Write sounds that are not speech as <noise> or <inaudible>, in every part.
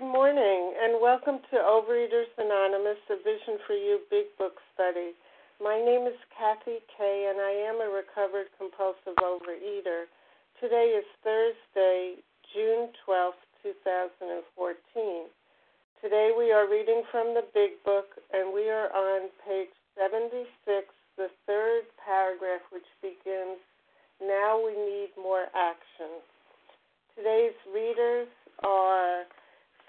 Good morning, and welcome to Overeaters Anonymous, a Vision for You Big Book study. My name is Kathy Kay, and I am a recovered compulsive overeater. Today is Thursday, June 12, 2014. Today we are reading from the Big Book, and we are on page 76, the third paragraph, which begins Now we need more action. Today's readers are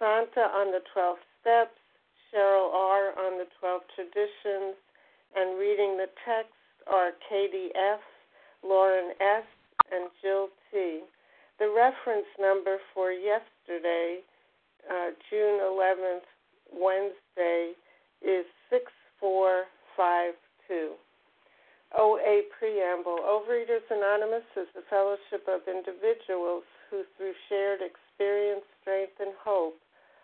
Santa on the 12 Steps, Cheryl R. on the 12 Traditions, and reading the text are Katie F., Lauren S., and Jill T. The reference number for yesterday, uh, June 11th, Wednesday, is 6452. OA Preamble Overeaters Anonymous is a fellowship of individuals who, through shared experience, strength, and hope,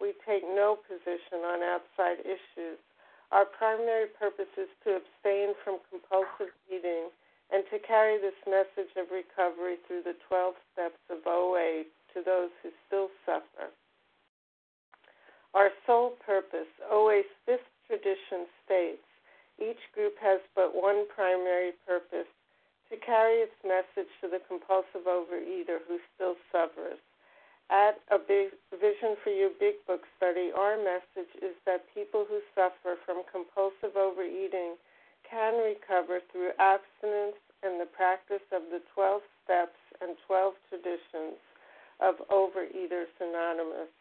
We take no position on outside issues. Our primary purpose is to abstain from compulsive eating and to carry this message of recovery through the 12 steps of OA to those who still suffer. Our sole purpose, OA's fifth tradition states, each group has but one primary purpose to carry its message to the compulsive overeater who still suffers. At a big Vision for You Big Book study, our message is that people who suffer from compulsive overeating can recover through abstinence and the practice of the 12 steps and 12 traditions of Overeaters Anonymous.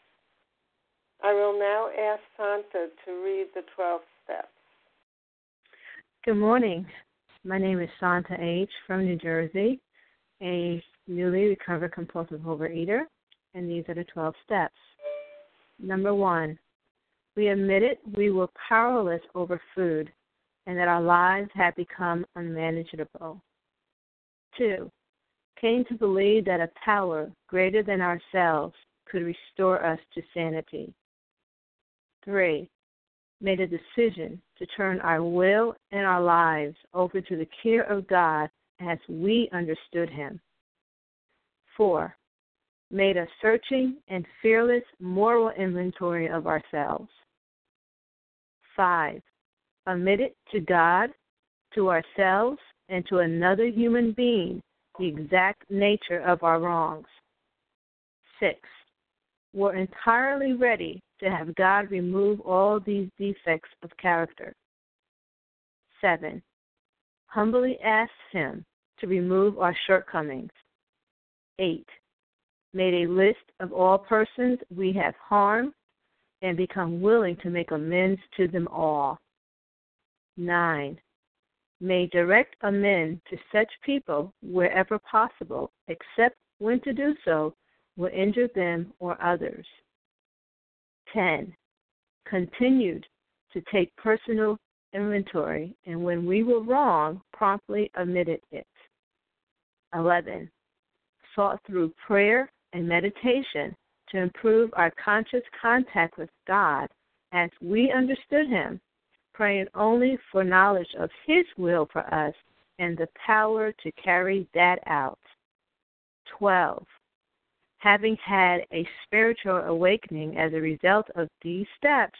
I will now ask Santa to read the 12 steps. Good morning. My name is Santa H. from New Jersey, a newly recovered compulsive overeater and these are the 12 steps. Number one, we admitted we were powerless over food and that our lives had become unmanageable. Two, came to believe that a power greater than ourselves could restore us to sanity. Three, made a decision to turn our will and our lives over to the care of God as we understood Him. Four, made a searching and fearless moral inventory of ourselves. 5. Admitted to God, to ourselves, and to another human being the exact nature of our wrongs. 6. Were entirely ready to have God remove all these defects of character. 7. Humbly asked Him to remove our shortcomings. 8 made a list of all persons we have harmed and become willing to make amends to them all. 9. Made direct amends to such people wherever possible, except when to do so will injure them or others. 10. Continued to take personal inventory and when we were wrong, promptly admitted it. 11. Sought through prayer and meditation to improve our conscious contact with God as we understood Him, praying only for knowledge of His will for us and the power to carry that out. 12. Having had a spiritual awakening as a result of these steps,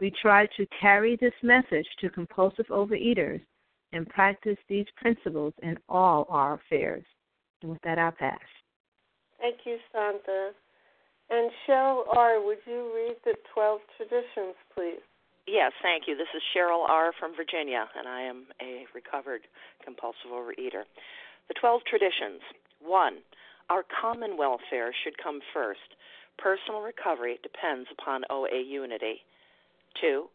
we try to carry this message to compulsive overeaters and practice these principles in all our affairs. And with that, I'll pass. Thank you, Santa. And Cheryl R., would you read the 12 traditions, please? Yes, thank you. This is Cheryl R. from Virginia, and I am a recovered compulsive overeater. The 12 traditions. One, our common welfare should come first. Personal recovery depends upon OA unity. Two,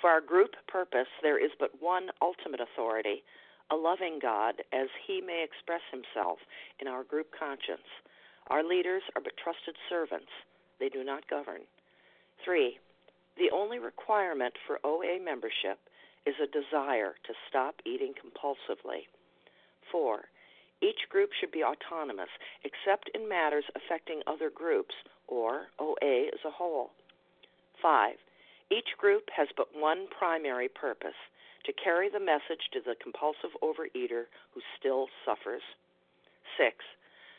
for our group purpose, there is but one ultimate authority, a loving God, as he may express himself in our group conscience. Our leaders are but trusted servants, they do not govern. Three, the only only requirement for OA membership is a desire to stop eating compulsively. 4. Each group should be autonomous except in matters affecting other groups or OA as a whole. 5. Each group has but one primary purpose to carry the message to the compulsive overeater who still suffers. 6.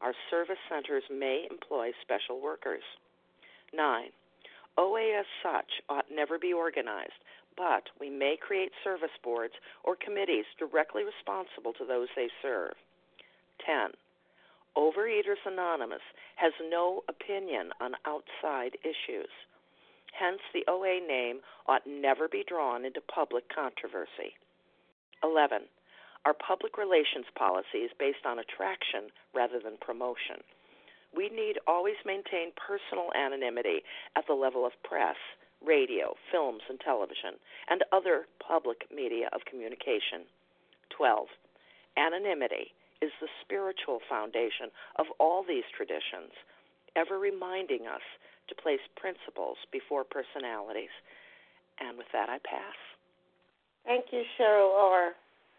our service centers may employ special workers. 9. OA as such ought never be organized, but we may create service boards or committees directly responsible to those they serve. 10. Overeaters Anonymous has no opinion on outside issues. Hence, the OA name ought never be drawn into public controversy. 11. Our public relations policy is based on attraction rather than promotion. We need always maintain personal anonymity at the level of press, radio, films, and television, and other public media of communication. 12. Anonymity is the spiritual foundation of all these traditions, ever reminding us to place principles before personalities. And with that, I pass. Thank you, Cheryl R.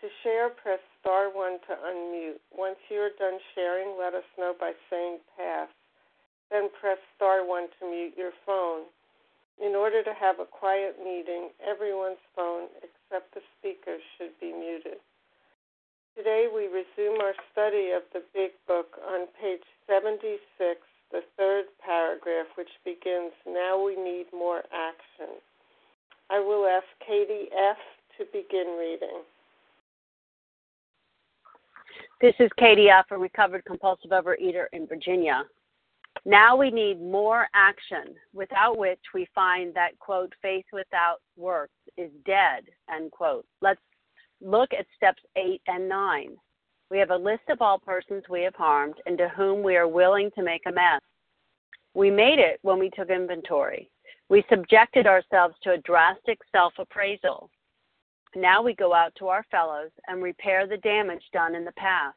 To share, press star 1 to unmute. Once you are done sharing, let us know by saying pass. Then press star 1 to mute your phone. In order to have a quiet meeting, everyone's phone except the speaker should be muted. Today we resume our study of the Big Book on page 76, the third paragraph, which begins Now we need more action. I will ask Katie F. to begin reading. This is Katie F., a recovered compulsive overeater in Virginia. Now we need more action, without which we find that, quote, faith without works is dead, end quote. Let's look at steps eight and nine. We have a list of all persons we have harmed and to whom we are willing to make amends. We made it when we took inventory. We subjected ourselves to a drastic self appraisal. Now we go out to our fellows and repair the damage done in the past.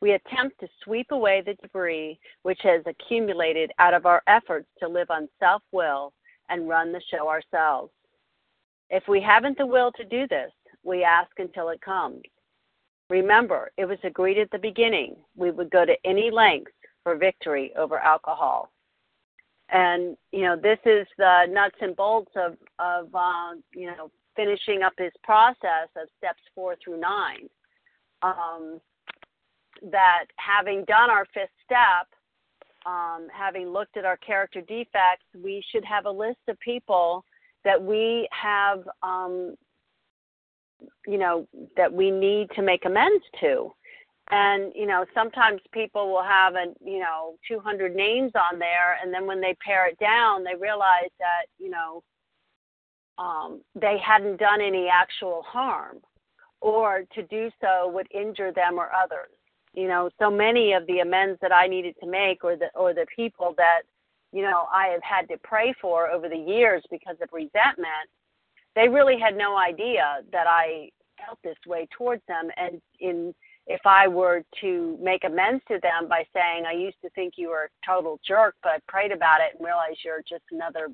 We attempt to sweep away the debris which has accumulated out of our efforts to live on self will and run the show ourselves. If we haven't the will to do this, we ask until it comes. Remember, it was agreed at the beginning we would go to any length for victory over alcohol. And you know, this is the nuts and bolts of of uh, you know finishing up his process of steps four through nine. Um, that having done our fifth step, um, having looked at our character defects, we should have a list of people that we have um, you know that we need to make amends to and you know sometimes people will have a you know 200 names on there and then when they pare it down they realize that you know um, they hadn't done any actual harm or to do so would injure them or others you know so many of the amends that i needed to make or the or the people that you know i have had to pray for over the years because of resentment they really had no idea that I felt this way towards them. And in if I were to make amends to them by saying, I used to think you were a total jerk, but I prayed about it and realized you're just another,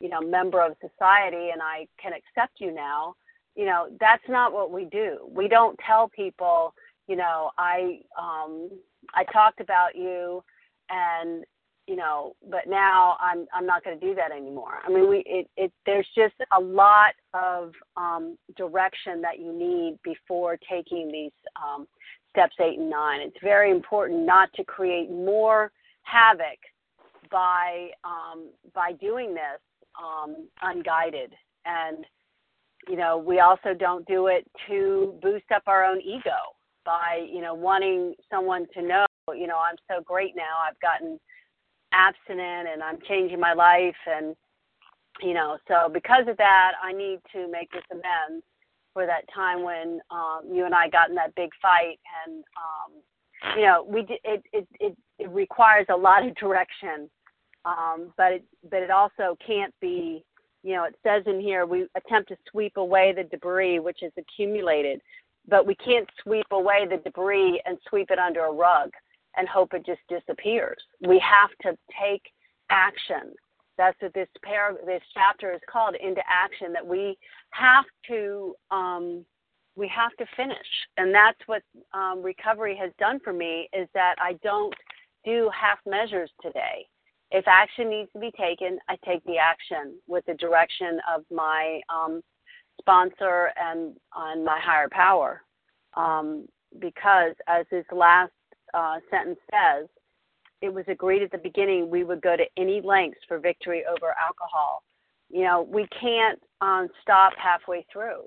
you know, member of society and I can accept you now, you know, that's not what we do. We don't tell people, you know, I um I talked about you and you know, but now I'm I'm not going to do that anymore. I mean, we it, it there's just a lot of um, direction that you need before taking these um, steps eight and nine. It's very important not to create more havoc by um, by doing this um, unguided. And you know, we also don't do it to boost up our own ego by you know wanting someone to know, you know, I'm so great now. I've gotten abstinent and I'm changing my life and you know so because of that I need to make this amends for that time when um you and I got in that big fight and um you know we it it it, it requires a lot of direction um but it but it also can't be you know it says in here we attempt to sweep away the debris which is accumulated but we can't sweep away the debris and sweep it under a rug and hope it just disappears. We have to take action. That's what this par- this chapter is called into action. That we have to um, we have to finish, and that's what um, recovery has done for me. Is that I don't do half measures today. If action needs to be taken, I take the action with the direction of my um, sponsor and on my higher power. Um, because as this last uh, sentence says, it was agreed at the beginning we would go to any lengths for victory over alcohol. You know, we can't um, stop halfway through.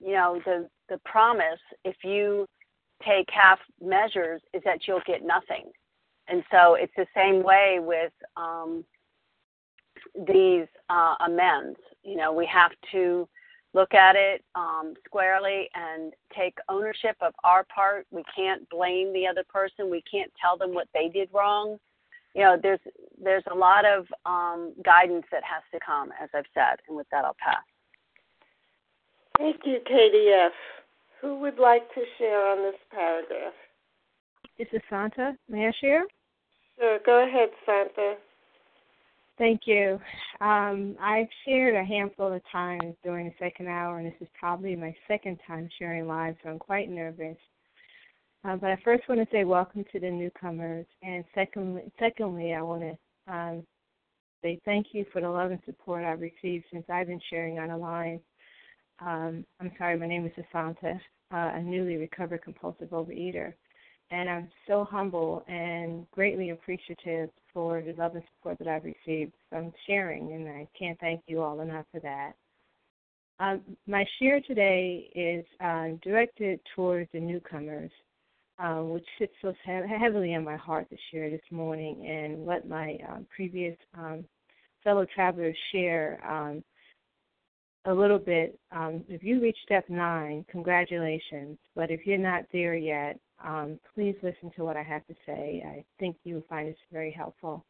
You know, the the promise if you take half measures is that you'll get nothing. And so it's the same way with um, these uh, amends. You know, we have to look at it um, squarely and take ownership of our part. We can't blame the other person. We can't tell them what they did wrong. You know, there's there's a lot of um, guidance that has to come, as I've said. And with that, I'll pass. Thank you, Katie F. Who would like to share on this paragraph? This is Santa. May I share? Sure. Go ahead, Santa. Thank you. Um, I've shared a handful of times during the second hour, and this is probably my second time sharing live, so I'm quite nervous. Uh, but I first want to say welcome to the newcomers, and secondly, secondly I want to um, say thank you for the love and support I've received since I've been sharing on the line. Um, I'm sorry, my name is Asanta, uh, a newly recovered compulsive overeater and I'm so humble and greatly appreciative for the love and support that I've received from sharing, and I can't thank you all enough for that. Um, my share today is uh, directed towards the newcomers, uh, which sits so heavily on my heart to share this morning, and let my um, previous um, fellow travelers share um, a little bit. Um, if you reach step nine, congratulations. But if you're not there yet, um, please listen to what I have to say. I think you will find this very helpful.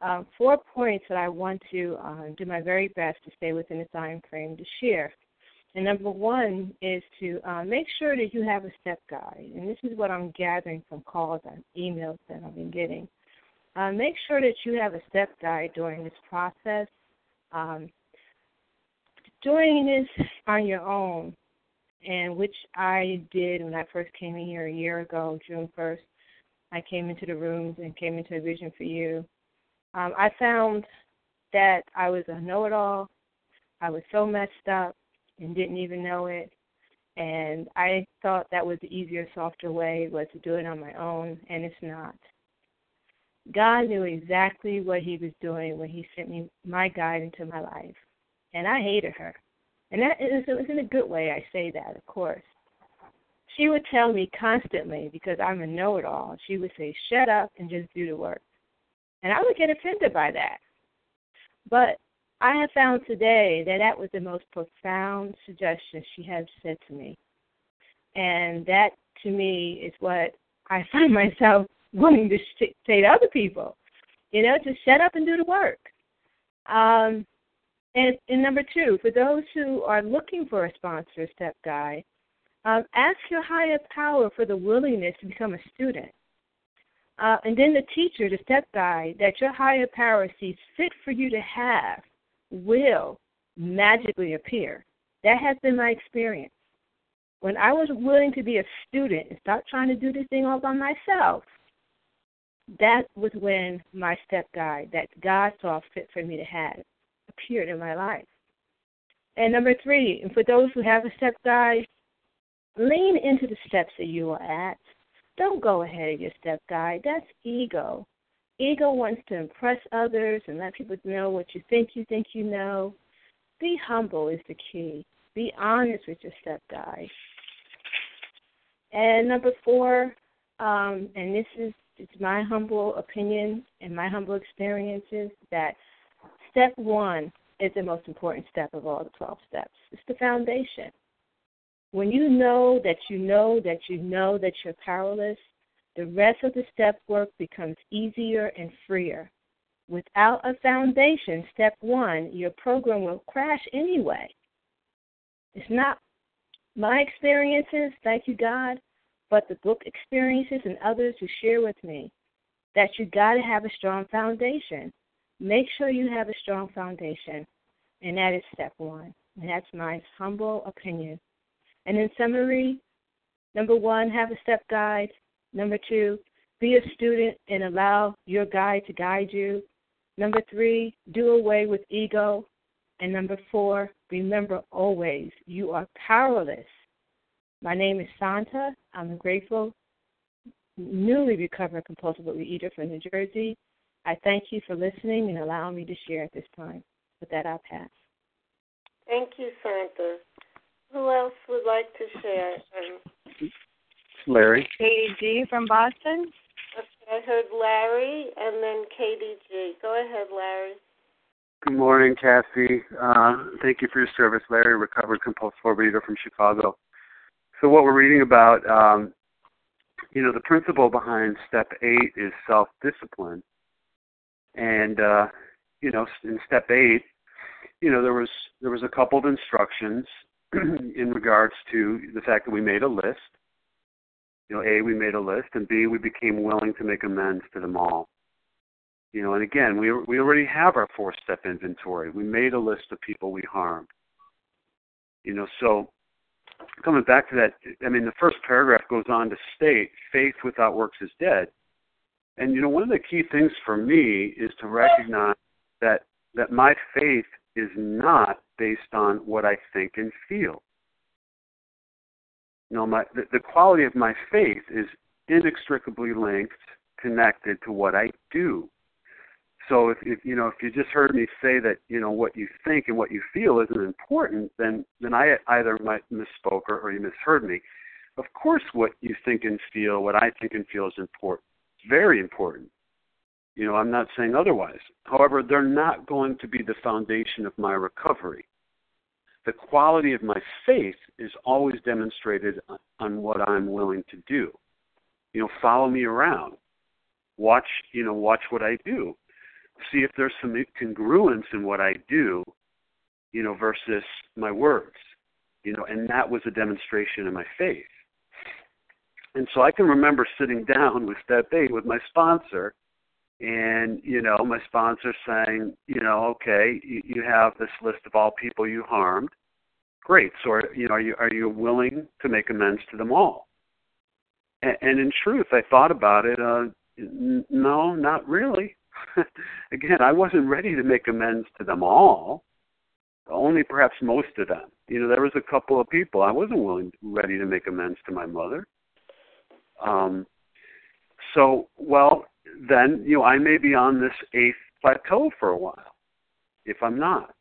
Uh, four points that I want to uh, do my very best to stay within the time frame to share. And number one is to uh, make sure that you have a step guide. And this is what I'm gathering from calls and emails that I've been getting. Uh, make sure that you have a step guide during this process. Um, doing this on your own and which I did when I first came in here a year ago, June 1st. I came into the rooms and came into a vision for you. Um, I found that I was a know it all. I was so messed up and didn't even know it. And I thought that was the easier, softer way was to do it on my own, and it's not. God knew exactly what He was doing when He sent me my guide into my life, and I hated her. And that is, in a good way I say that, of course. She would tell me constantly, because I'm a know it all, she would say, shut up and just do the work. And I would get offended by that. But I have found today that that was the most profound suggestion she has said to me. And that, to me, is what I <laughs> find myself wanting to sh- say to other people. You know, just shut up and do the work. Um, and, and number two, for those who are looking for a sponsor step guide, Um, ask your higher power for the willingness to become a student. Uh, and then the teacher, the step guide that your higher power sees fit for you to have will magically appear. That has been my experience. When I was willing to be a student and stop trying to do this thing all by myself, that was when my step guide, that God saw fit for me to have, appeared in my life. And number three, and for those who have a step guide, lean into the steps that you are at. Don't go ahead of your step guide. That's ego. Ego wants to impress others and let people know what you think you think you know. Be humble is the key. Be honest with your step guide. And number four, um, and this is it's my humble opinion and my humble experiences that step one is the most important step of all the 12 steps. It's the foundation. When you know that you know that you know that you're powerless, the rest of the step work becomes easier and freer. Without a foundation, step one, your program will crash anyway. It's not my experiences, thank you, God, but the book experiences and others who share with me that you got to have a strong foundation. Make sure you have a strong foundation, and that is step one. And that's my humble opinion. And in summary, number one, have a step guide. Number two, be a student and allow your guide to guide you. Number three, do away with ego. And number four, remember always you are powerless. My name is Santa. I'm a grateful, newly recovered compulsive eater from New Jersey. I thank you for listening and allowing me to share at this time. With that, I'll pass. Thank you, Santa. Who else would like to share? Um, Larry. Katie G. from Boston. Okay, I heard Larry and then Katie G. Go ahead, Larry. Good morning, Kathy. Uh, thank you for your service, Larry, recovered compulsive reader from Chicago. So, what we're reading about, um, you know, the principle behind step eight is self discipline. And, uh, you know, in step eight, you know, there was there was a couple of instructions <clears throat> in regards to the fact that we made a list. You know, A, we made a list, and B, we became willing to make amends to them all. You know, and again, we we already have our four-step inventory. We made a list of people we harmed. You know, so coming back to that, I mean, the first paragraph goes on to state, "Faith without works is dead." And you know, one of the key things for me is to recognize that that my faith is not based on what I think and feel. No, my the, the quality of my faith is inextricably linked, connected to what I do. So if, if you know if you just heard me say that you know what you think and what you feel isn't important, then then I either misspoke or, or you misheard me. Of course, what you think and feel, what I think and feel is important, very important. You know, I'm not saying otherwise. However, they're not going to be the foundation of my recovery. The quality of my faith is always demonstrated on what I'm willing to do. You know, follow me around. Watch, you know, watch what I do. See if there's some congruence in what I do, you know, versus my words. You know, and that was a demonstration of my faith. And so I can remember sitting <laughs> down with Step 8 with my sponsor and you know my sponsor saying you know okay you, you have this list of all people you harmed. Great. So are, you know are you are you willing to make amends to them all? And, and in truth i thought about it uh n- no not really. <laughs> Again i wasn't ready to make amends to them all only perhaps most of them. You know there was a couple of people i wasn't willing ready to make amends to my mother um so well then you know I may be on this eighth plateau for a while if I'm not.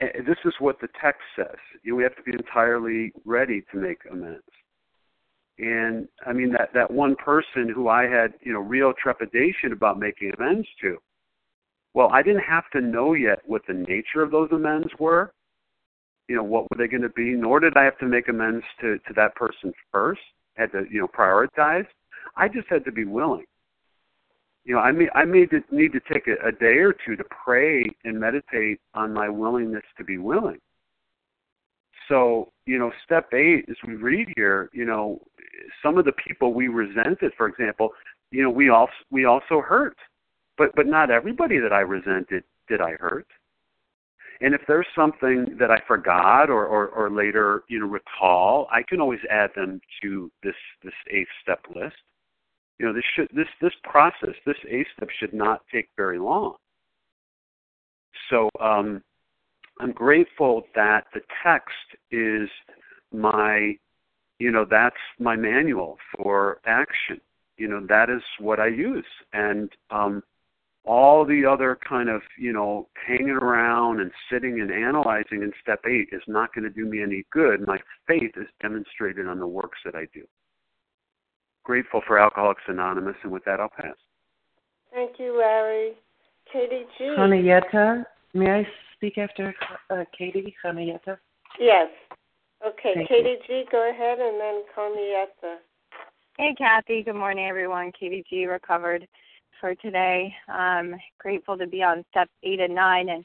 And this is what the text says. You know, we have to be entirely ready to make amends. And I mean that that one person who I had you know real trepidation about making amends to. Well, I didn't have to know yet what the nature of those amends were. You know, what were they going to be? Nor did I have to make amends to to that person first. Had to you know prioritize. I just had to be willing you know, I may I may need to take a, a day or two to pray and meditate on my willingness to be willing. so, you know, step eight, as we read here, you know, some of the people we resented, for example, you know, we also we also hurt, but but not everybody that I resented did I hurt. And if there's something that I forgot or, or, or later, you know, recall, I can always add them to this this eighth step list. You know, this should this this process, this eighth step should not take very long. So um, I'm grateful that the text is my, you know, that's my manual for action. You know, that is what I use, and um, all the other kind of you know hanging around and sitting and analyzing in step eight is not going to do me any good. My faith is demonstrated on the works that i do. Grateful for alcoholics anonymous and with that i'll pass. Thank you larry. Katie g. Henrietta, may i speak after uh, katie Henrietta? yes. Okay Thank katie you. g go ahead and then Henrietta. hey kathy. Good morning everyone. Katie g recovered for today. Um, grateful to be on steps eight and nine, and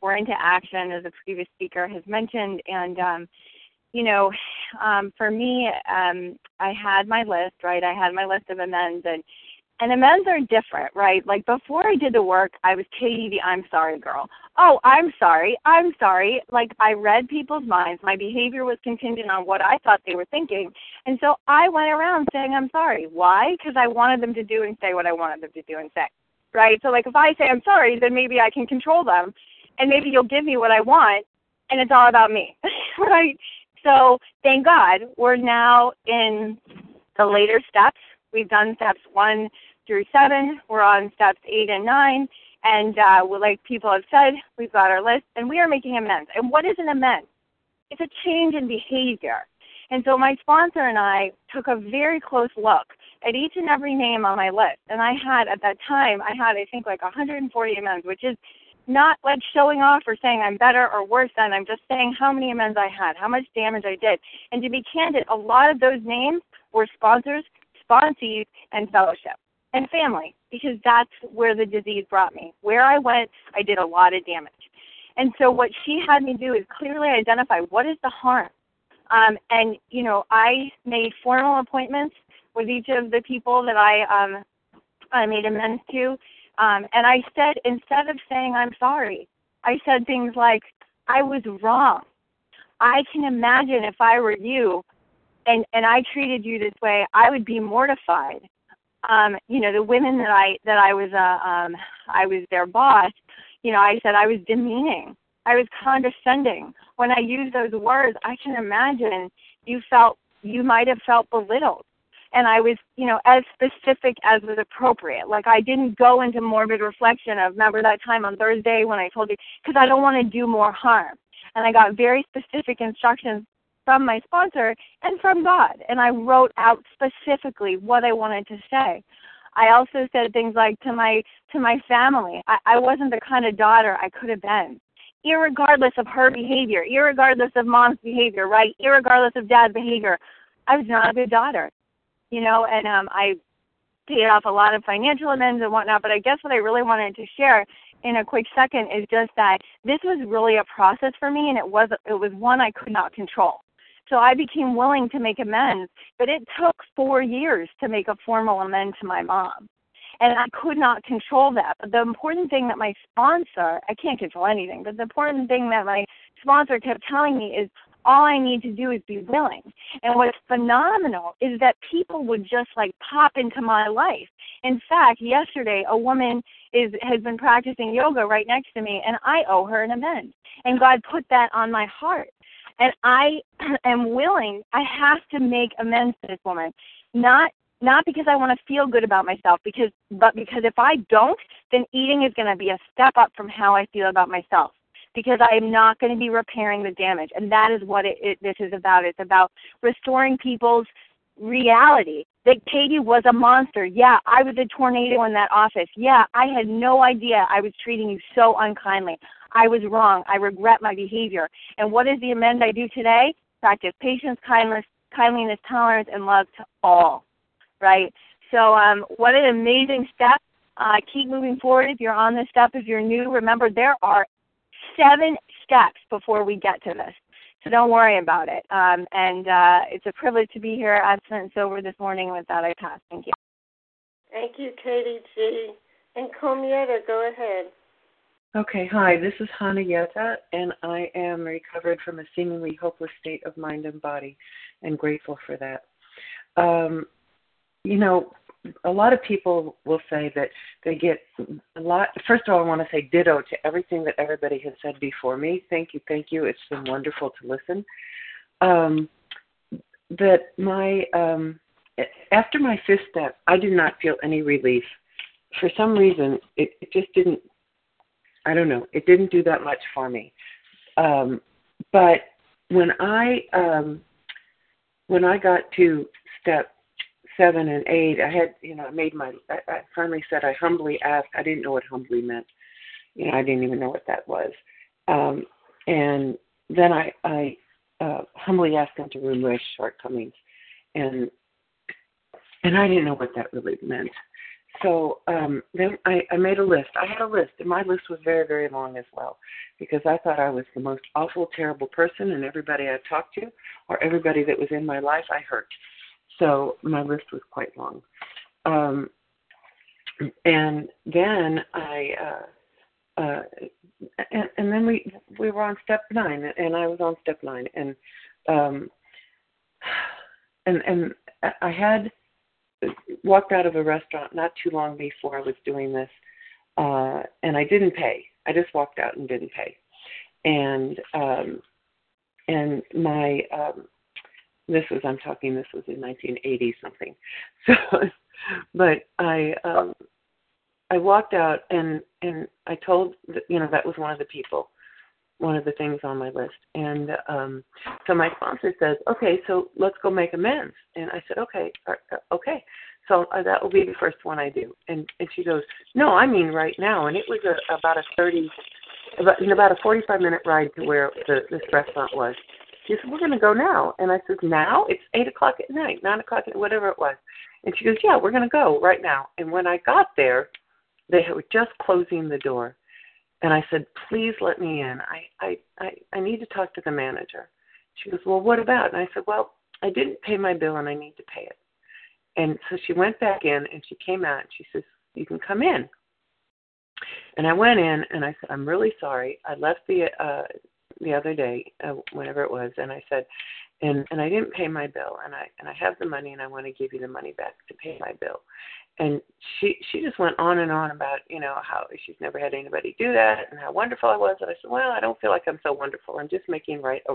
we're into action, as the previous speaker has mentioned. And um, you know, um, for me, um, I had my list, right? I had my list of amends, and and amends are different, right? Like before I did the work, I was Katie the I'm sorry girl. Oh, I'm sorry. I'm sorry. Like I read people's minds. My behavior was contingent on what I thought they were thinking. And so I went around saying I'm sorry. Why? Because I wanted them to do and say what I wanted them to do and say. Right? So like if I say I'm sorry, then maybe I can control them and maybe you'll give me what I want and it's all about me. <laughs> right? So thank God we're now in the later steps. We've done steps one through seven. We're on steps eight and nine. And uh, like people have said, we've got our list and we are making amends. And what is an amends? It's a change in behavior. And so my sponsor and I took a very close look at each and every name on my list. And I had, at that time, I had, I think, like 140 amends, which is not like showing off or saying I'm better or worse than. I'm just saying how many amends I had, how much damage I did. And to be candid, a lot of those names were sponsors, sponsees, and fellowship and family because that's where the disease brought me. Where I went, I did a lot of damage. And so what she had me do is clearly identify what is the harm. Um, and you know, I made formal appointments with each of the people that I um, I made amends to, um, and I said instead of saying I'm sorry, I said things like I was wrong. I can imagine if I were you, and and I treated you this way, I would be mortified um, you know, the women that I that I was uh, um, I was their boss, you know, I said I was demeaning. I was condescending. When I used those words, I can imagine you felt you might have felt belittled. And I was, you know, as specific as was appropriate. Like I didn't go into morbid reflection of remember that time on Thursday when I told you because I don't want to do more harm. And I got very specific instructions from my sponsor and from God. And I wrote out specifically what I wanted to say. I also said things like to my to my family, I, I wasn't the kind of daughter I could have been. Irregardless of her behavior, irregardless of mom's behavior, right? Irregardless of dad's behavior, I was not a good daughter. You know, and um I paid off a lot of financial amends and whatnot, but I guess what I really wanted to share in a quick second is just that this was really a process for me and it was it was one I could not control. So I became willing to make amends, but it took four years to make a formal amend to my mom. And I could not control that. But the important thing that my sponsor, I can't control anything, but the important thing that my sponsor kept telling me is all I need to do is be willing. And what's phenomenal is that people would just like pop into my life. In fact, yesterday a woman is has been practicing yoga right next to me and I owe her an amends. And God put that on my heart and I <clears throat> am willing. I have to make amends to this woman, not not because I want to feel good about myself, because but because if I don't, then eating is going to be a step up from how I feel about myself. Because I am not going to be repairing the damage, and that is what it, it, this is about. It's about restoring people's reality that Katie was a monster. Yeah, I was a tornado in that office. Yeah, I had no idea I was treating you so unkindly. I was wrong. I regret my behavior. And what is the amend I do today? Practice patience, kindness, kindliness, tolerance, and love to all. Right? So, um, what an amazing step. Uh, keep moving forward if you're on this step. If you're new, remember there are seven steps before we get to this. So don't worry about it. Um, and uh, it's a privilege to be here at and Sober this morning. With that, I pass. Thank you. Thank you, Katie G. And Comieta, go ahead. Okay, hi, this is Henrietta, and I am recovered from a seemingly hopeless state of mind and body, and grateful for that. Um, you know, a lot of people will say that they get a lot. First of all, I want to say ditto to everything that everybody has said before me. Thank you, thank you. It's been wonderful to listen. Um, that my um, after my fifth step, I did not feel any relief. For some reason, it, it just didn't I don't know. It didn't do that much for me. Um, but when I um, when I got to step seven and eight, I had you know I made my I, I finally said I humbly asked. I didn't know what humbly meant. You know I didn't even know what that was. Um, and then I I uh, humbly asked them to remove my shortcomings, and and I didn't know what that really meant so um, then I, I made a list. I had a list, and my list was very, very long as well, because I thought I was the most awful, terrible person, and everybody I talked to, or everybody that was in my life, I hurt. So my list was quite long. Um, and then I, uh, uh, and, and then we we were on step nine, and I was on step nine, and um, and and I had walked out of a restaurant not too long before I was doing this, uh, and I didn't pay. I just walked out and didn't pay, and um, and my um, this was I'm talking this was in 1980 something, <laughs> so but I um, I walked out and and I told you know that was one of the people one of the things on my list. And um, so my sponsor says, okay, so let's go make amends. And I said, okay, uh, okay. So uh, that will be the first one I do. And and she goes, no, I mean right now. And it was a, about a thirty, about in about a forty-five minute ride to where the, this restaurant was. She said, we're going to go now. And I said, now? It's eight o'clock at night, nine o'clock at whatever it was. And she goes, yeah, we're going to go right now. And when I got there, they were just closing the door and I said, please let me in. I, I, I, I need to talk to the manager. She goes, well, what about? And I said, well, I didn't pay my bill and I need to pay it. And so she went back in and she came out and she says, you can come in. And I went in and I said, I'm really sorry. I left the uh the other day, uh, whenever it was, and I said, and and I didn't pay my bill, and I and I have the money, and I want to give you the money back to pay my bill and she she just went on and on about you know how she's never had anybody do that and how wonderful I was. And I said well I don't feel like I'm so wonderful. I'm just making right a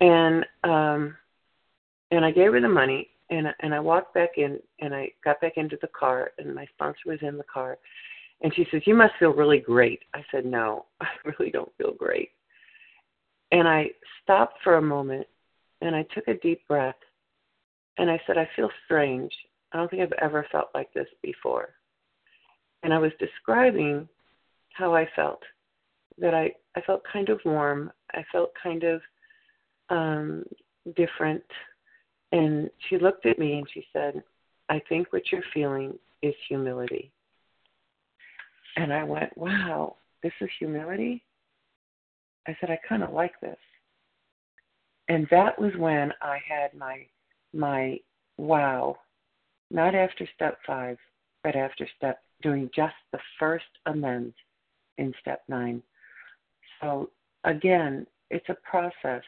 and um and I gave her the money and and I walked back in and I got back into the car and my sponsor was in the car. And she says you must feel really great. I said no <laughs> I really don't feel great. And I stopped for a moment and I took a deep breath and I said I feel strange I don't think I've ever felt like this before. And I was describing how I felt. That I, I felt kind of warm. I felt kind of um, different. And she looked at me and she said, I think what you're feeling is humility. And I went, wow, this is humility? I said, I kind of like this. And that was when I had my my wow not after step five, but after step doing just the first amends in step nine. So again, it's a process.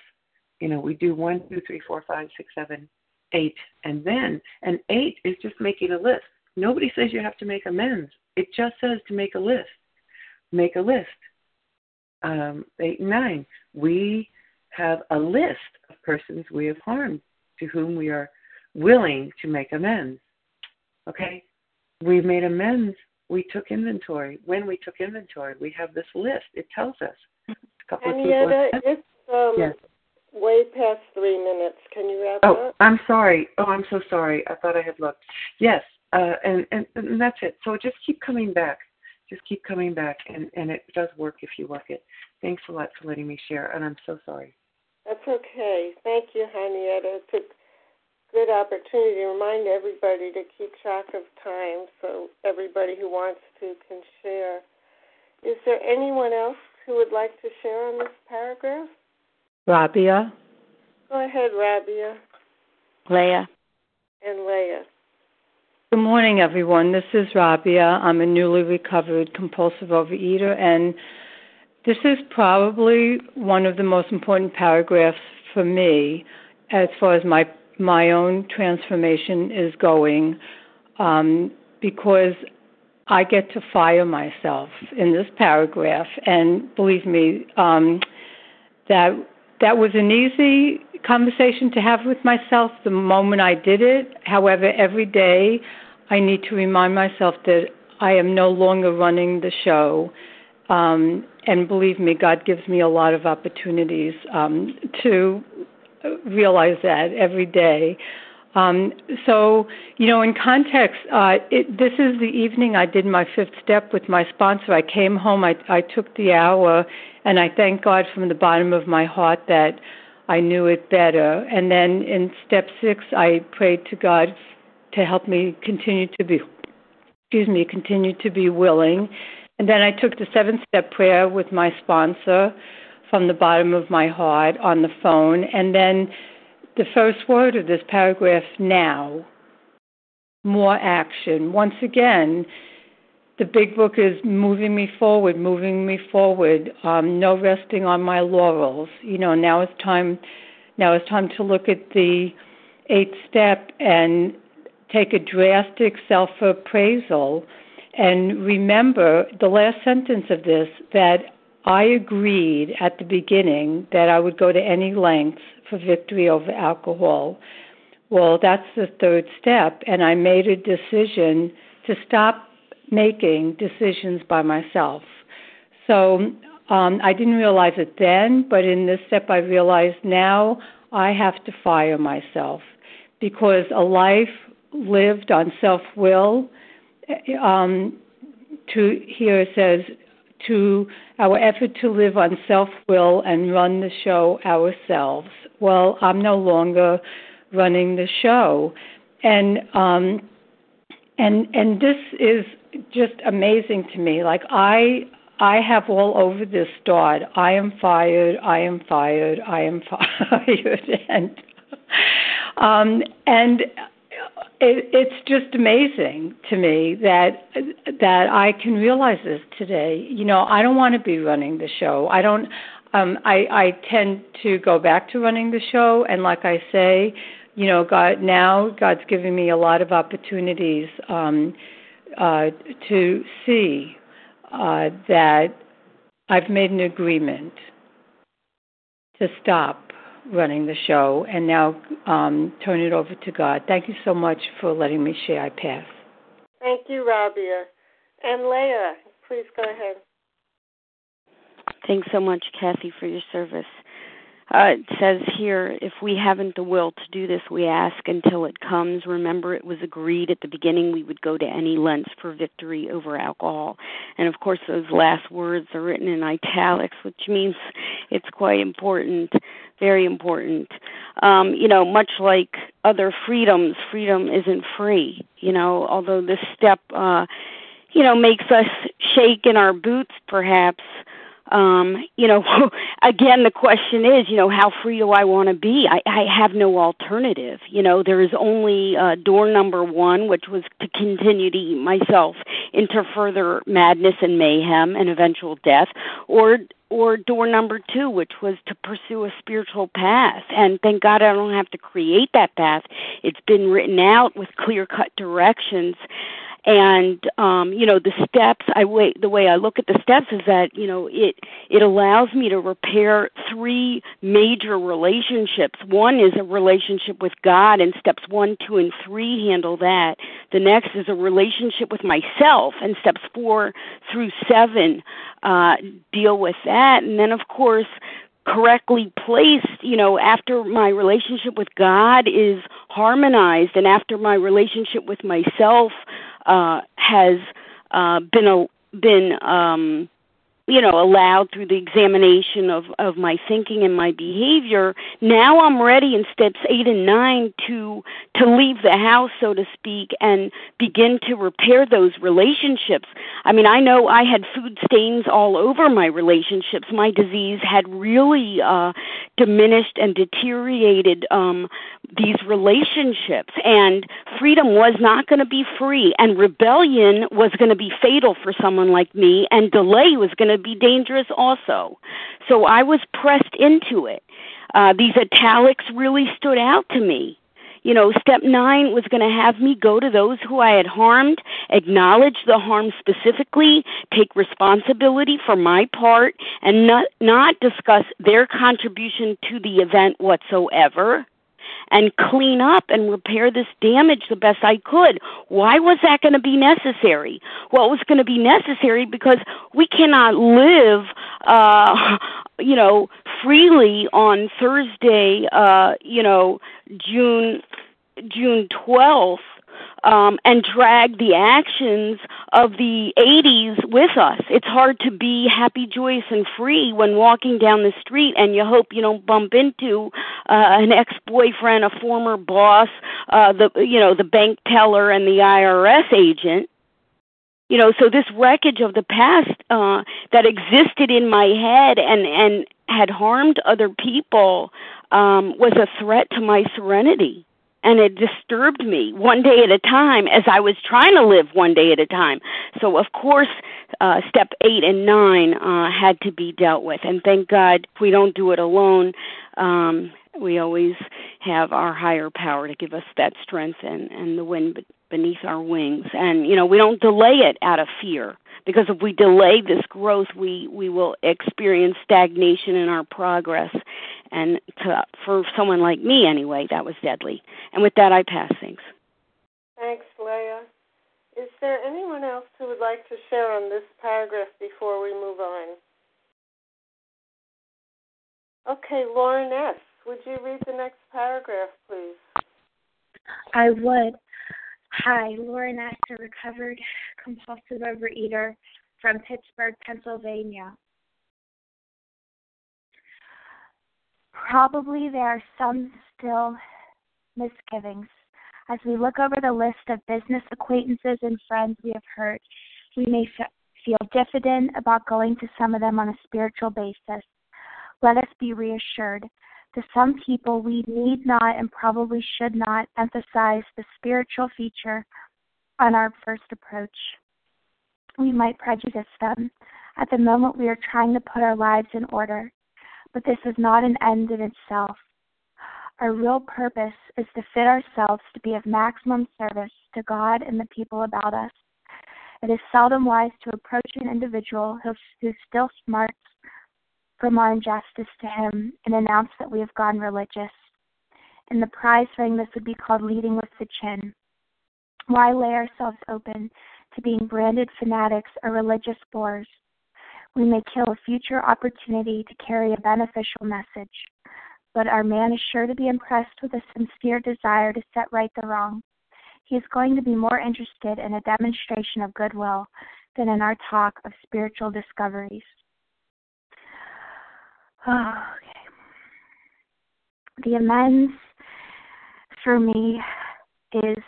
You know, we do one, two, three, four, five, six, seven, eight, and then and eight is just making a list. Nobody says you have to make amends. It just says to make a list. Make a list. Um, eight and nine. We have a list of persons we have harmed to whom we are willing to make amends. Okay? We've made amends. We took inventory. When we took inventory, we have this list. It tells us. A couple Henrietta, of people it's um, yes. way past three minutes. Can you wrap oh, up? I'm sorry. Oh, I'm so sorry. I thought I had looked. Yes, uh, and, and and that's it. So just keep coming back. Just keep coming back, and and it does work if you work it. Thanks a lot for letting me share, and I'm so sorry. That's okay. Thank you, Henrietta. It's a good opportunity to remind everybody to keep track of time so everybody who wants to can share. Is there anyone else who would like to share on this paragraph? Rabia. Go ahead, Rabia. Leah. And Leah. Good morning, everyone. This is Rabia. I'm a newly recovered compulsive overeater, and this is probably one of the most important paragraphs for me as far as my my own transformation is going, um, because I get to fire myself in this paragraph, and believe me, um, that that was an easy conversation to have with myself the moment I did it. However, every day I need to remind myself that I am no longer running the show. Um, and believe me, God gives me a lot of opportunities um, to realize that every day. Um, so, you know, in context, uh, it, this is the evening I did my fifth step with my sponsor. I came home, I, I took the hour, and I thank God from the bottom of my heart that I knew it better. And then in step six, I prayed to God to help me continue to be, excuse me, continue to be willing. And then I took the seven step prayer with my sponsor from the bottom of my heart on the phone. And then the first word of this paragraph now, more action. Once again, the big book is moving me forward, moving me forward. Um, no resting on my laurels. You know, now it's time. Now it's time to look at the eighth step and take a drastic self-appraisal and remember the last sentence of this that I agreed at the beginning that I would go to any lengths for victory over alcohol. Well, that's the third step, and I made a decision to stop making decisions by myself. So um, I didn't realize it then, but in this step, I realize now I have to fire myself because a life lived on self will, um, to here it says, to our effort to live on self will and run the show ourselves. Well, I'm no longer running the show. And um and and this is just amazing to me. Like I I have all over this start. I am fired. I am fired. I am <laughs> fired. and um, and it, it's just amazing to me that that I can realize this today. You know, I don't want to be running the show. I don't. Um, I I tend to go back to running the show, and like I say, you know, God now God's giving me a lot of opportunities um, uh, to see uh, that I've made an agreement to stop running the show and now um, turn it over to God. Thank you so much for letting me share. I pass. Thank you, Rabia. And Leah, please go ahead. Thanks so much, Kathy, for your service. Uh, it says here, if we haven't the will to do this, we ask until it comes. Remember, it was agreed at the beginning we would go to any lengths for victory over alcohol. And of course, those last words are written in italics, which means it's quite important, very important. Um, you know, much like other freedoms, freedom isn't free. You know, although this step, uh, you know, makes us shake in our boots, perhaps um you know <laughs> again the question is you know how free do i want to be? I i have no alternative. You know there is only uh door number 1 which was to continue to eat myself into further madness and mayhem and eventual death or or door number 2 which was to pursue a spiritual path. And thank god i don't have to create that path. It's been written out with clear cut directions and um you know the steps i wait the way i look at the steps is that you know it it allows me to repair three major relationships. One is a relationship with god and steps 1 2 and 3 handle that. The next is a relationship with myself and steps 4 through 7 uh deal with that. And then of course correctly placed, you know, after my relationship with God is harmonized and after my relationship with myself uh, has uh, been a, been um, you know allowed through the examination of of my thinking and my behavior now i'm ready in steps 8 and 9 to to leave the house so to speak and begin to repair those relationships. I mean i know i had food stains all over my relationships. My disease had really uh diminished and deteriorated um these relationships. And freedom was not going to be free and rebellion was going to be fatal for someone like me and delay was going to be dangerous also. So i was pressed into it. Uh these italics really stood out to me. You know step 9 was going to have me go to those who i had harmed acknowledge the harm specifically take responsibility for my part and not not discuss their contribution to the event whatsoever and clean up and repair this damage the best I could. Why was that going to be necessary? Well, it was going to be necessary because we cannot live, uh, <laughs> you know, freely on Thursday, uh, you know, June June 12th um, and drag the actions of the 80s with us. It's hard to be happy, joyous, and free when walking down the street and you hope you don't bump into uh, an ex-boyfriend, a former boss, uh, the you know the bank teller, and the IRS agent. You know, so this wreckage of the past uh, that existed in my head and and had harmed other people um, was a threat to my serenity and it disturbed me one day at a time as I was trying to live one day at a time. So of course, uh, step eight and nine uh, had to be dealt with, and thank God we don't do it alone. Um, we always have our higher power to give us that strength and, and the wind beneath our wings, and you know we don't delay it out of fear because if we delay this growth, we we will experience stagnation in our progress, and to, for someone like me anyway, that was deadly. And with that, I pass. Thanks. Thanks, Leah. Is there anyone else who would like to share on this paragraph before we move on? Okay, Lauren S., would you read the next paragraph, please? I would. Hi, Lauren S., a recovered compulsive overeater from Pittsburgh, Pennsylvania. Probably there are some still misgivings. As we look over the list of business acquaintances and friends we have hurt, we may f- feel diffident about going to some of them on a spiritual basis. Let us be reassured. To some people, we need not and probably should not emphasize the spiritual feature on our first approach. We might prejudice them. At the moment, we are trying to put our lives in order but this is not an end in itself. Our real purpose is to fit ourselves to be of maximum service to God and the people about us. It is seldom wise to approach an individual who, who still smarts from our injustice to him and announce that we have gone religious. In the prize ring, this would be called leading with the chin. Why lay ourselves open to being branded fanatics or religious bores? We may kill a future opportunity to carry a beneficial message, but our man is sure to be impressed with a sincere desire to set right the wrong. He is going to be more interested in a demonstration of goodwill than in our talk of spiritual discoveries. <sighs> okay. The amends for me is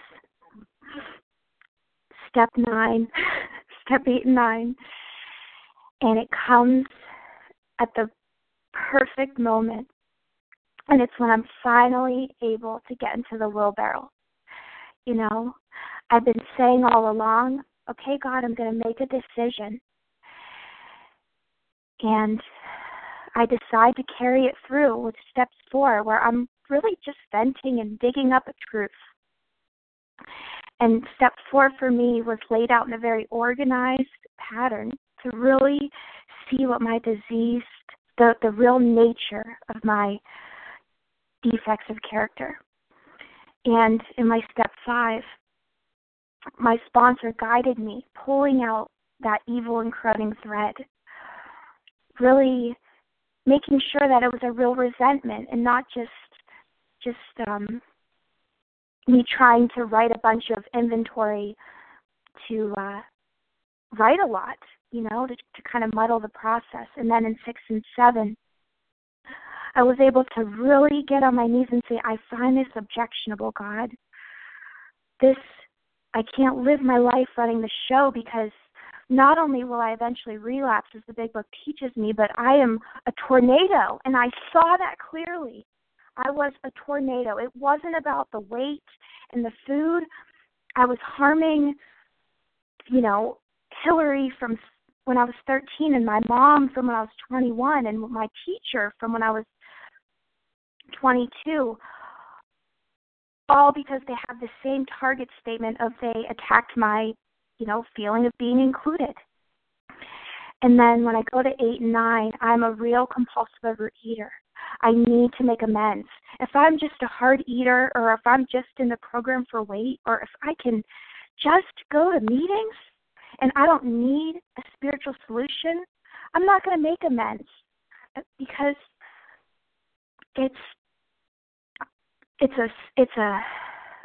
step nine, <laughs> step eight and nine and it comes at the perfect moment. And it's when I'm finally able to get into the wheelbarrow. You know, I've been saying all along, okay, God, I'm going to make a decision. And I decide to carry it through with steps four, where I'm really just venting and digging up a truth. And step four for me was laid out in a very organized pattern to really see what my disease, the, the real nature of my defects of character. And in my step five, my sponsor guided me, pulling out that evil and corroding thread, really making sure that it was a real resentment and not just just um, me trying to write a bunch of inventory to uh, write a lot you know, to, to kind of muddle the process. And then in six and seven, I was able to really get on my knees and say, I find this objectionable, God. This, I can't live my life running the show because not only will I eventually relapse, as the big book teaches me, but I am a tornado. And I saw that clearly. I was a tornado. It wasn't about the weight and the food. I was harming, you know, Hillary from when I was 13 and my mom from when I was 21 and my teacher from when I was 22 all because they have the same target statement of they attacked my you know feeling of being included. And then when i go to 8 and 9 i'm a real compulsive overeater. I need to make amends. If i'm just a hard eater or if i'm just in the program for weight or if i can just go to meetings and i don't need a spiritual solution i'm not going to make amends because it's it's a it's a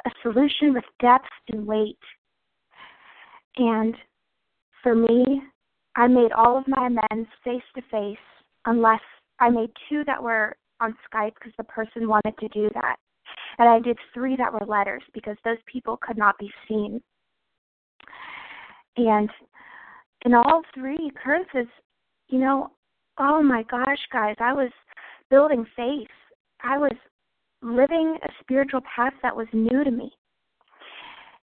a solution with depth and weight. And for me, I made all of my amends face to face, unless I made two that were on Skype because the person wanted to do that. And I did three that were letters because those people could not be seen. And in all three occurrences, you know, oh my gosh, guys, I was building faith. I was living a spiritual path that was new to me.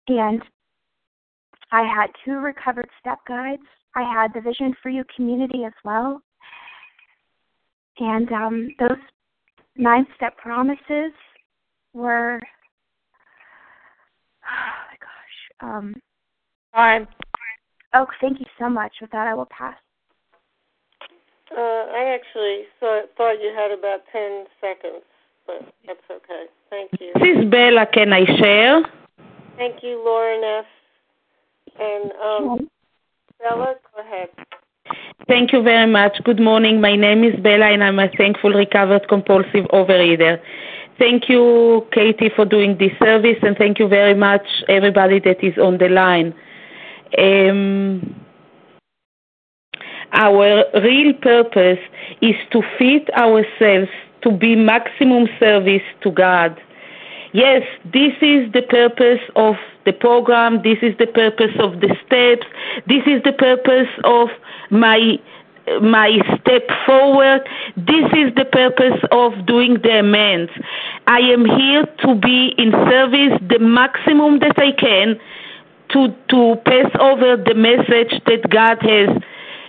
And I had two recovered step guides. I had the Vision for You community as well. And um, those nine step promises were, <sighs> oh my gosh. Um, Time. Oh, thank you so much. With that, I will pass. Uh, I actually thought, thought you had about 10 seconds but that's okay. Thank you. This is Bella. Can I share? Thank you, Lauren F. And um, Bella, go ahead. Thank you very much. Good morning. My name is Bella, and I'm a thankful recovered compulsive overeater. Thank you, Katie, for doing this service, and thank you very much, everybody that is on the line. Um, our real purpose is to fit ourselves to be maximum service to God. Yes, this is the purpose of the program. This is the purpose of the steps. This is the purpose of my my step forward. This is the purpose of doing the amends. I am here to be in service the maximum that I can to to pass over the message that God has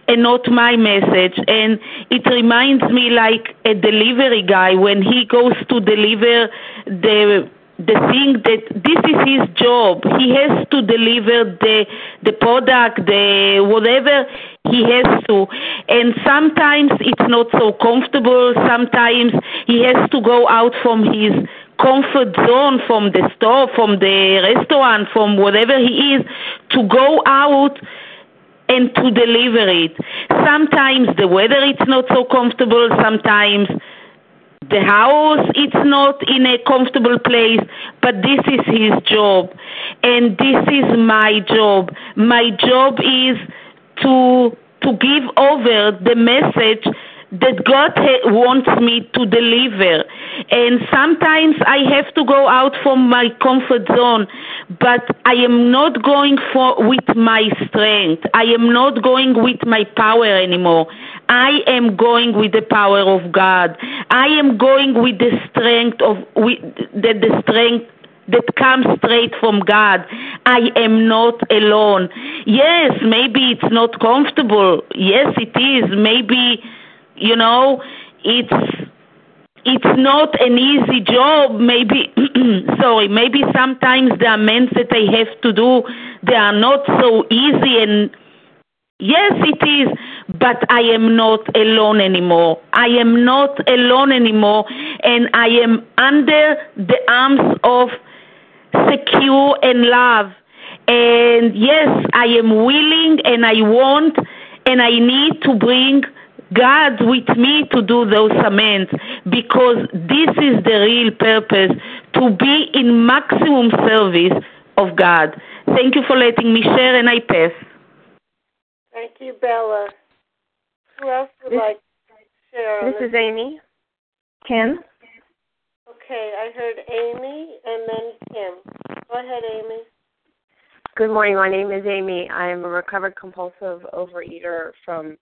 and not my message. And it reminds me like a delivery guy when he goes to deliver the the thing that this is his job. He has to deliver the the product, the whatever he has to. And sometimes it's not so comfortable. Sometimes he has to go out from his comfort zone from the store, from the restaurant, from whatever he is, to go out and to deliver it. Sometimes the weather is not so comfortable, sometimes the house it's not in a comfortable place, but this is his job. And this is my job. My job is to to give over the message that God wants me to deliver. And sometimes I have to go out from my comfort zone, but I am not going for with my strength. I am not going with my power anymore. I am going with the power of God. I am going with the strength of with the, the strength that comes straight from God. I am not alone. Yes, maybe it's not comfortable. Yes, it is. Maybe you know it's it's not an easy job. Maybe <clears throat> sorry maybe sometimes the amends that i have to do they are not so easy and yes it is but i am not alone anymore. I am not alone anymore and i am under the arms of secure and love. And yes i am willing and i want and i need to bring God with me to do those amends because this is the real purpose to be in maximum service of God. Thank you for letting me share and I pass. Thank you, Bella. Who else would this, like to share? This, this is Amy. Kim. Okay, I heard Amy and then Kim. Go ahead, Amy. Good morning. My name is Amy. I am a recovered compulsive overeater from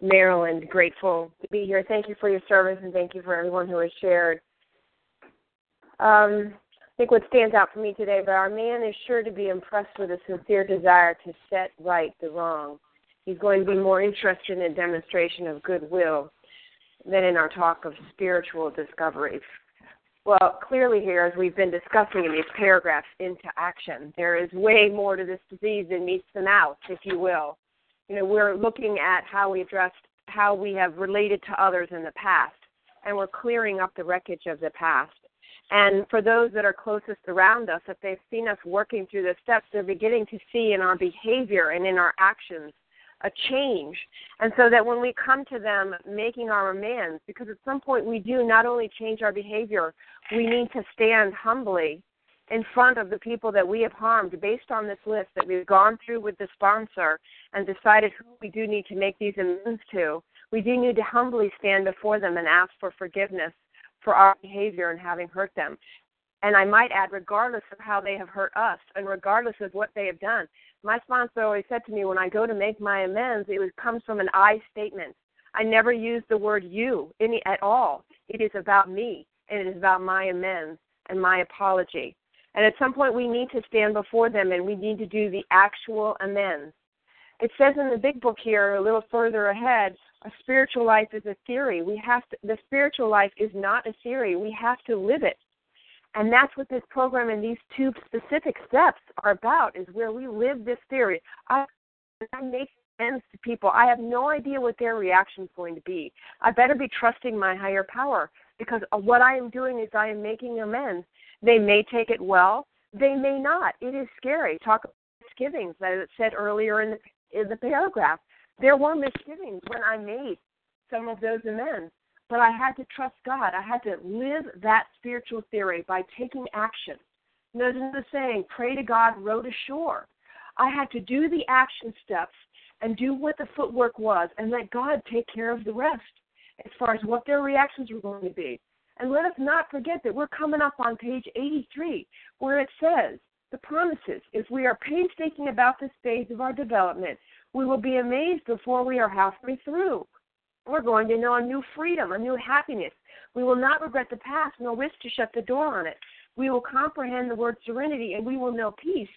Maryland. Grateful to be here. Thank you for your service and thank you for everyone who has shared. Um, I think what stands out for me today, but our man is sure to be impressed with a sincere desire to set right the wrong. He's going to be more interested in a demonstration of goodwill than in our talk of spiritual discovery. Well, clearly, here, as we've been discussing in these paragraphs, into action, there is way more to this disease than meets the mouth, if you will. You know, we're looking at how we addressed, how we have related to others in the past, and we're clearing up the wreckage of the past. And for those that are closest around us, if they've seen us working through the steps, they're beginning to see in our behavior and in our actions a change. And so that when we come to them making our amends, because at some point we do not only change our behavior, we need to stand humbly in front of the people that we have harmed based on this list that we've gone through with the sponsor and decided who we do need to make these amends to. We do need to humbly stand before them and ask for forgiveness for our behavior and having hurt them. And I might add, regardless of how they have hurt us and regardless of what they have done, my sponsor always said to me when I go to make my amends, it comes from an I statement. I never use the word you any at all. It is about me and it is about my amends and my apology. And at some point we need to stand before them and we need to do the actual amends. It says in the big book here a little further ahead, a spiritual life is a theory. We have to the spiritual life is not a theory. We have to live it. And that's what this program and these two specific steps are about, is where we live this theory. I, I make sense to people. I have no idea what their reaction is going to be. I better be trusting my higher power because what I am doing is I am making amends. They may take it well, they may not. It is scary. Talk about misgivings, as it said earlier in the, in the paragraph. There were misgivings when I made some of those amends. But I had to trust God. I had to live that spiritual theory by taking action. There's the saying, pray to God, row to shore. I had to do the action steps and do what the footwork was and let God take care of the rest as far as what their reactions were going to be. And let us not forget that we're coming up on page 83 where it says, the promises, if we are painstaking about this phase of our development, we will be amazed before we are halfway through. We're going to know a new freedom, a new happiness. We will not regret the past nor wish to shut the door on it. We will comprehend the word serenity and we will know peace.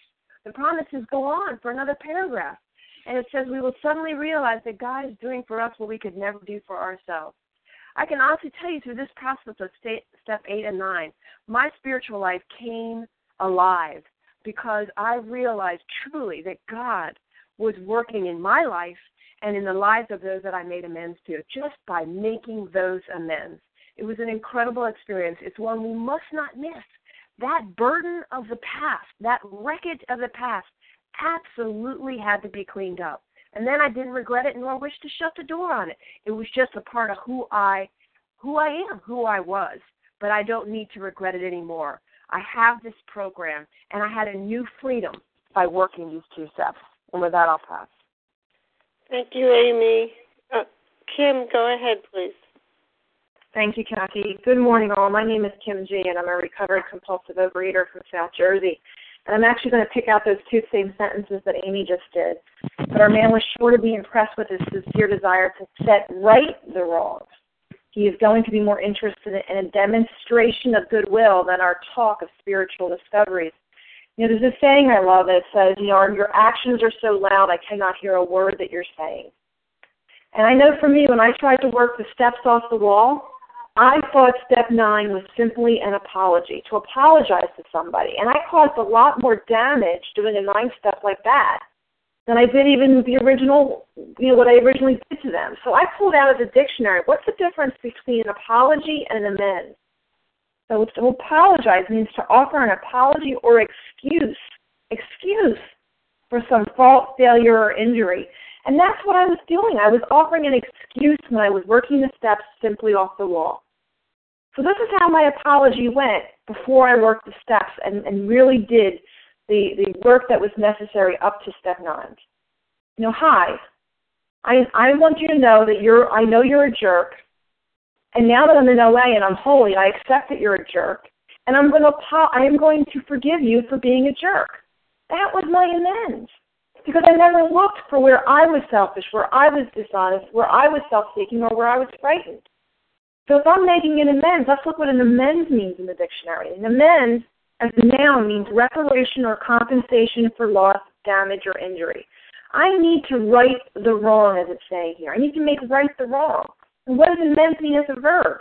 The promises go on for another paragraph. And it says we will suddenly realize that God is doing for us what we could never do for ourselves. I can honestly tell you through this process of step eight and nine, my spiritual life came alive because I realized truly that God was working in my life and in the lives of those that I made amends to just by making those amends. It was an incredible experience. It's one we must not miss. That burden of the past, that wreckage of the past, absolutely had to be cleaned up. And then I didn't regret it nor wish to shut the door on it. It was just a part of who I who I am, who I was. But I don't need to regret it anymore. I have this program and I had a new freedom by working these two steps. And with that I'll pass. Thank you, Amy. Uh, Kim, go ahead, please. Thank you, Kathy. Good morning, all. My name is Kim G, and I'm a recovered compulsive overeater from South Jersey. And I'm actually going to pick out those two same sentences that Amy just did. But our man was sure to be impressed with his sincere desire to set right the wrongs. He is going to be more interested in a demonstration of goodwill than our talk of spiritual discoveries. You know, there's a saying I love that says, you know, your actions are so loud I cannot hear a word that you're saying. And I know for me, when I tried to work the steps off the wall, I thought step nine was simply an apology, to apologize to somebody. And I caused a lot more damage doing a nine step like that than I did even the original, you know, what I originally did to them. So I pulled out of the dictionary, what's the difference between an apology and an amends? So to apologize means to offer an apology or excuse, excuse for some fault, failure, or injury. And that's what I was doing. I was offering an excuse when I was working the steps simply off the wall. So this is how my apology went before I worked the steps and, and really did the, the work that was necessary up to step nine. You know, hi, I I want you to know that you're I know you're a jerk. And now that I'm in OA and I'm holy, I accept that you're a jerk. And I'm to I am going to forgive you for being a jerk. That was my amends. Because I never looked for where I was selfish, where I was dishonest, where I was self seeking, or where I was frightened. So if I'm making an amends, let's look what an amends means in the dictionary. An amends as a noun means reparation or compensation for loss, damage, or injury. I need to right the wrong, as it's saying here. I need to make right the wrong. And what does amends mean as a verb?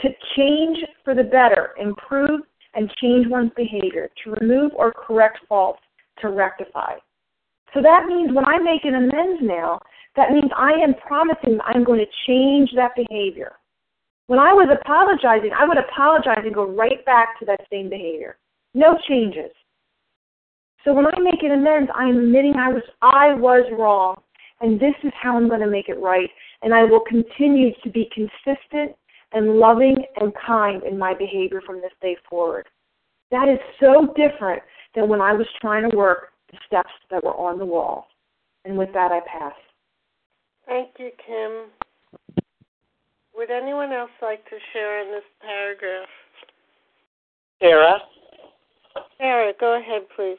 To change for the better, improve and change one's behavior, to remove or correct faults, to rectify. So that means when I make an amends now, that means I am promising I'm going to change that behavior. When I was apologizing, I would apologize and go right back to that same behavior. No changes. So when I make an amends, I am admitting I was I was wrong, and this is how I'm going to make it right. And I will continue to be consistent and loving and kind in my behavior from this day forward. That is so different than when I was trying to work the steps that were on the wall. And with that, I pass. Thank you, Kim. Would anyone else like to share in this paragraph? Sarah? Sarah, go ahead, please.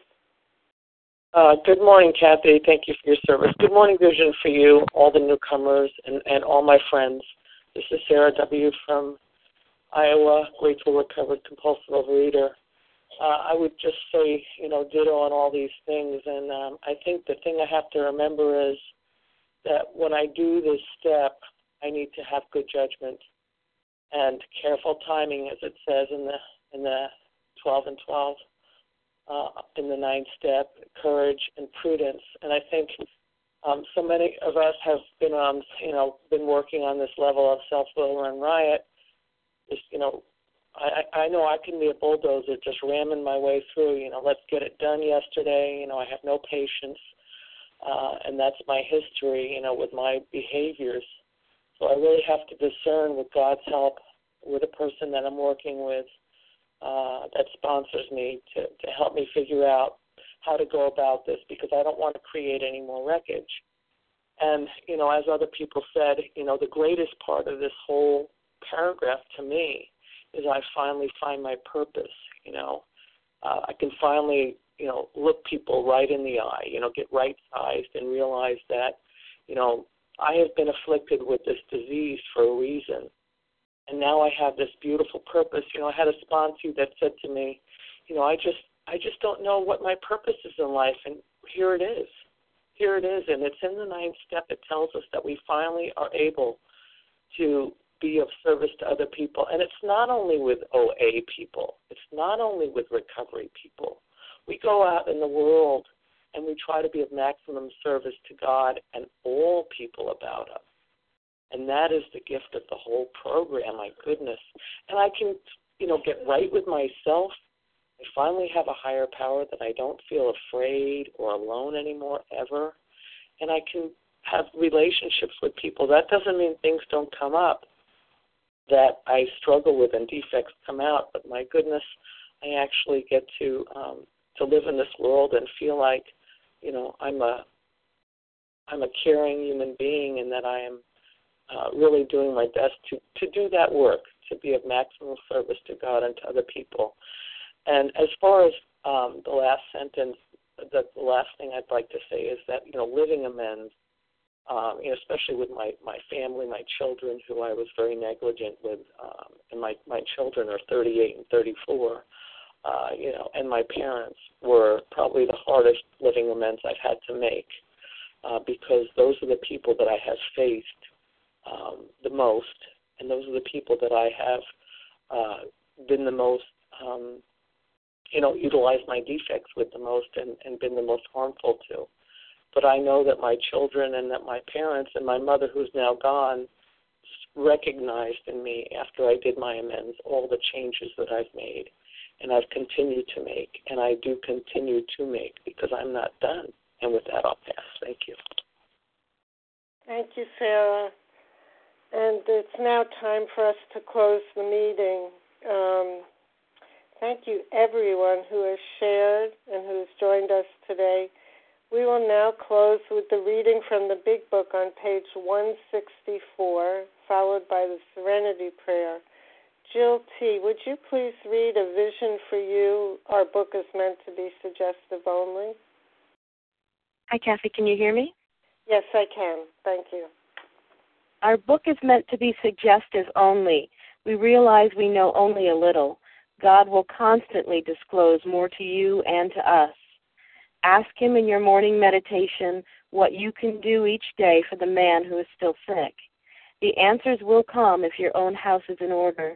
Uh, good morning, Kathy. Thank you for your service. Good morning, Vision, for you, all the newcomers, and, and all my friends. This is Sarah W. from Iowa, grateful, recovered, compulsive overeater. Uh, I would just say, you know, ditto on all these things. And um, I think the thing I have to remember is that when I do this step, I need to have good judgment and careful timing, as it says in the in the 12 and 12 uh, in the ninth step, courage and prudence. And I think um, so many of us have been on, you know, been working on this level of self-will run riot. Just, you know, I, I know I can be a bulldozer, just ramming my way through. You know, let's get it done yesterday. You know, I have no patience, uh, and that's my history. You know, with my behaviors. So I really have to discern, with God's help, with a person that I'm working with, uh, that sponsors me to, to help me figure out how to go about this because I don't want to create any more wreckage. And, you know, as other people said, you know, the greatest part of this whole paragraph to me is I finally find my purpose, you know. Uh, I can finally, you know, look people right in the eye, you know, get right sized and realize that, you know, I have been afflicted with this disease for a reason and now I have this beautiful purpose. You know, I had a sponsor that said to me, you know, I just I just don't know what my purpose is in life, and here it is. Here it is, and it's in the ninth step. It tells us that we finally are able to be of service to other people, and it's not only with OA people. It's not only with recovery people. We go out in the world and we try to be of maximum service to God and all people about us. And that is the gift of the whole program, my goodness. And I can, you know, get right with myself. I finally have a higher power that I don't feel afraid or alone anymore ever. And I can have relationships with people. That doesn't mean things don't come up that I struggle with and defects come out, but my goodness, I actually get to um to live in this world and feel like, you know, I'm a I'm a caring human being and that I am uh, really doing my best to, to do that work, to be of maximum service to God and to other people. And as far as um, the last sentence, the, the last thing I'd like to say is that, you know, living amends, um, you know, especially with my, my family, my children, who I was very negligent with, um, and my, my children are 38 and 34, uh, you know, and my parents were probably the hardest living amends I've had to make uh, because those are the people that I have faced um, the most, and those are the people that I have uh, been the most, um, you know, utilized my defects with the most and, and been the most harmful to. But I know that my children and that my parents and my mother, who's now gone, recognized in me after I did my amends all the changes that I've made and I've continued to make, and I do continue to make because I'm not done. And with that, I'll pass. Thank you. Thank you, Sarah. And it's now time for us to close the meeting. Um, thank you, everyone who has shared and who has joined us today. We will now close with the reading from the Big Book on page 164, followed by the Serenity Prayer. Jill T., would you please read A Vision for You? Our book is meant to be suggestive only. Hi, Kathy. Can you hear me? Yes, I can. Thank you. Our book is meant to be suggestive only. We realize we know only a little. God will constantly disclose more to you and to us. Ask Him in your morning meditation what you can do each day for the man who is still sick. The answers will come if your own house is in order,